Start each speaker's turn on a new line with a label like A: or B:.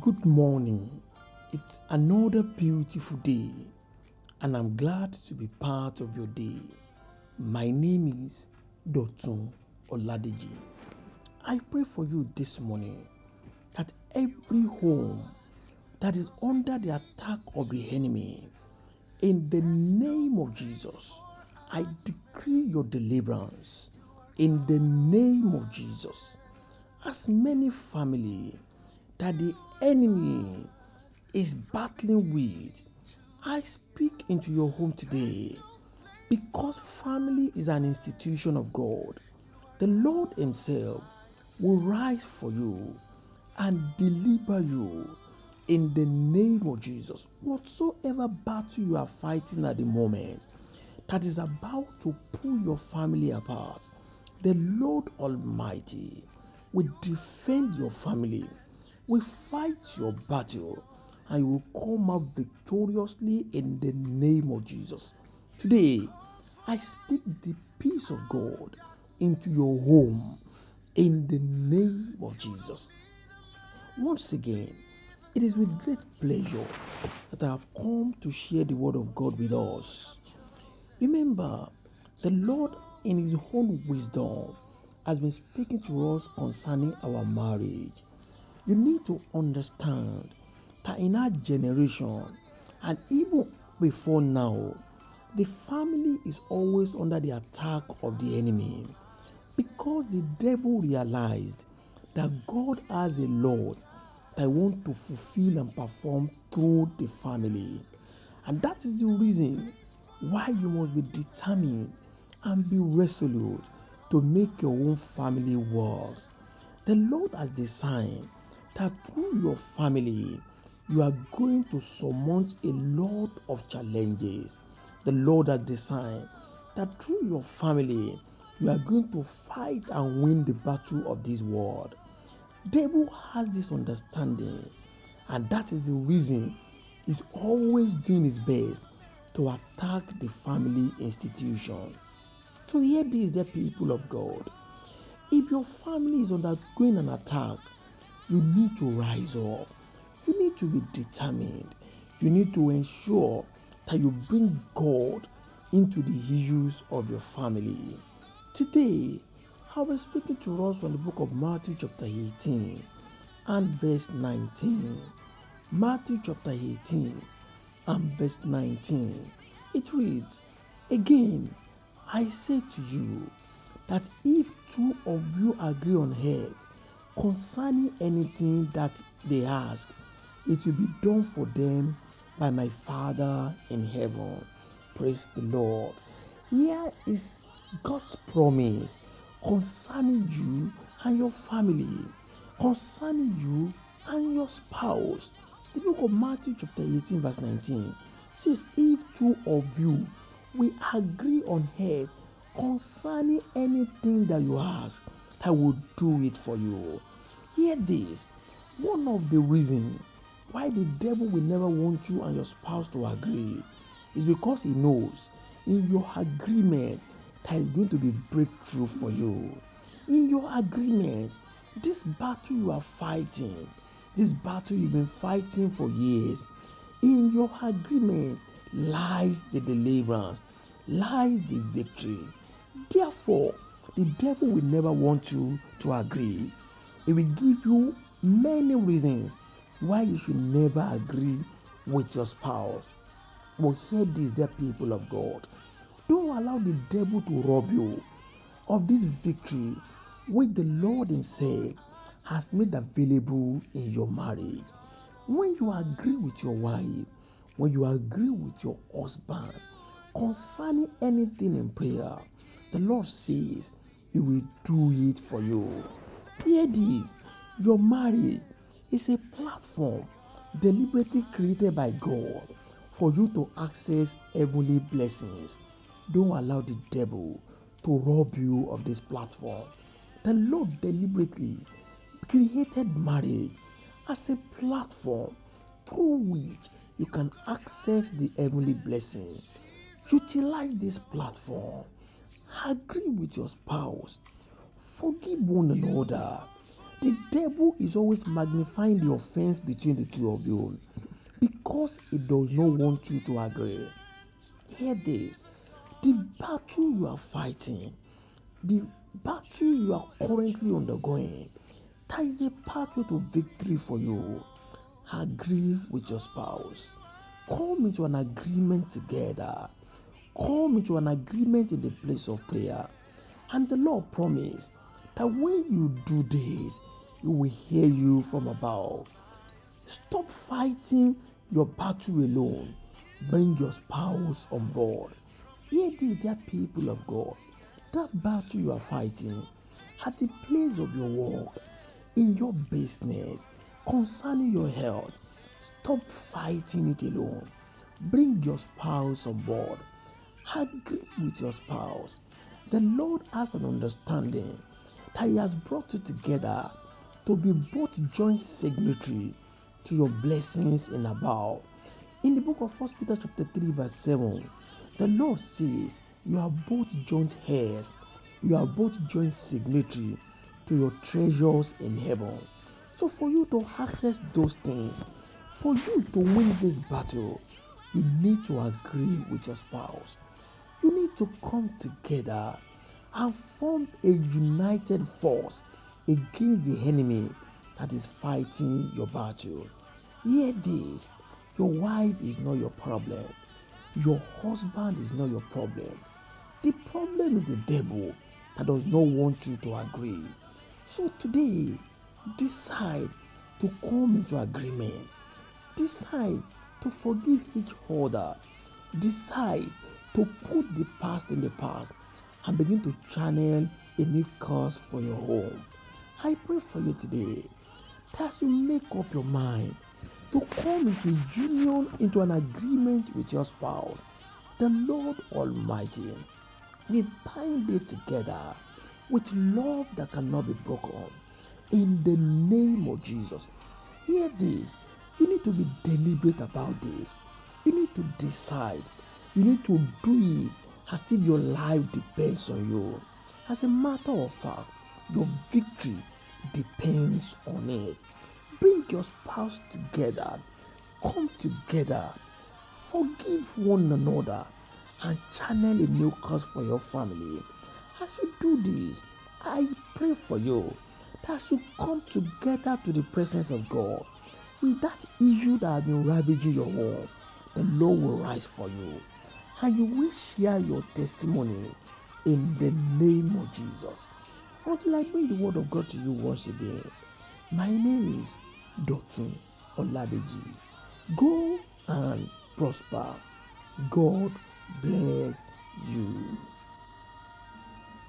A: Good morning. It's another beautiful day, and I'm glad to be part of your day. My name is Dotun Oladeji. I pray for you this morning that every home that is under the attack of the enemy, in the name of Jesus, I decree your deliverance. In the name of Jesus, as many family that the enemy is battling with, I speak into your home today because family is an institution of God. The Lord Himself will rise for you and deliver you in the name of Jesus. Whatsoever battle you are fighting at the moment that is about to pull your family apart, the Lord Almighty will defend your family will fight your battle and you will come out victoriously in the name of Jesus. Today, I speak the peace of God into your home in the name of Jesus. Once again, it is with great pleasure that I have come to share the word of God with us. Remember, the Lord, in His own wisdom, has been speaking to us concerning our marriage. You need to understand that in our generation, and even before now, the family is always under the attack of the enemy because the devil realized that God has a lot that want to fulfill and perform through the family. And that is the reason why you must be determined and be resolute to make your own family work. The Lord has designed that through your family, you are going to surmount a lot of challenges. The Lord has designed that through your family, you are going to fight and win the battle of this world. Devil has this understanding, and that is the reason he's always doing his best to attack the family institution. So hear this, the people of God. If your family is undergoing an attack, you need to rise up. You need to be determined. You need to ensure that you bring God into the issues of your family. Today, I was speaking to us from the book of Matthew, chapter 18 and verse 19. Matthew, chapter 18 and verse 19. It reads, Again, I say to you that if two of you agree on earth concerning anything that they ask, it will be done for them by my Father in heaven. Praise the Lord. Here is God's promise concerning you and your family, concerning you and your spouse. The book of Matthew, chapter 18, verse 19 says, If two of you we agree on earth concerning anything that you ask, I will do it for you. Hear this. One of the reasons why the devil will never want you and your spouse to agree is because he knows in your agreement there is going to be breakthrough for you. In your agreement, this battle you are fighting, this battle you've been fighting for years, in your agreement lies the deliverance, lies the victory. Therefore, the devil will never want you to agree. He will give you many reasons why you should never agree with your spouse. But hear this, dear people of God. Don't allow the devil to rob you of this victory which the Lord Himself has made available in your marriage. When you agree with your wife, when you agree with your husband concerning anything in prayer, the Lord says He will do it for you. Hear this your marriage is a platform deliberately created by God for you to access heavenly blessings. Don't allow the devil to rob you of this platform. The Lord deliberately created marriage as a platform through which you can access the heavenly blessing. Utilize this platform. Agree with your spouse. Forgive one another. The devil is always magnifying the offense between the two of you because it does not want you to agree. Hear this the battle you are fighting, the battle you are currently undergoing, there is a pathway to victory for you. Agree with your spouse. Come into an agreement together. Come into an agreement in the place of prayer. And the Lord promised that when you do this, He will hear you from above. Stop fighting your battle alone. Bring your spouse on board. Hear this, dear people of God. That battle you are fighting at the place of your work, in your business, concerning your health, stop fighting it alone. Bring your spouse on board. Agree with your spouse. The Lord has an understanding that He has brought you together to be both joint signatory to your blessings in above. In the book of 1 Peter chapter 3, verse 7, the Lord says, You are both joint heirs, you are both joint signatory to your treasures in heaven. So, for you to access those things, for you to win this battle, you need to agree with your spouse. You need to come together and form a united force against the enemy that is fighting your battle. Hear this your wife is not your problem, your husband is not your problem. The problem is the devil that does not want you to agree. So today, decide to come into agreement. Decide to forgive each other. Decide to put the past in the past and begin to channel a new course for your home. I pray for you today that you make up your mind to come into union, into an agreement with your spouse, the Lord Almighty will bind it together with love that cannot be broken. In the name of Jesus. Hear this. You need to be deliberate about this. You need to decide. You need to do it as if your life depends on you. As a matter of fact, your victory depends on it. Bring your spouse together. Come together. Forgive one another and channel a new cause for your family. As you do this, I pray for you that as you come together to the presence of God with that issue that has been ravaging your home, the Lord will rise for you and you will share your testimony in the name of Jesus. Until I bring the word of God to you once again, my name is Dotun Oladeji. Go and prosper. God bless you.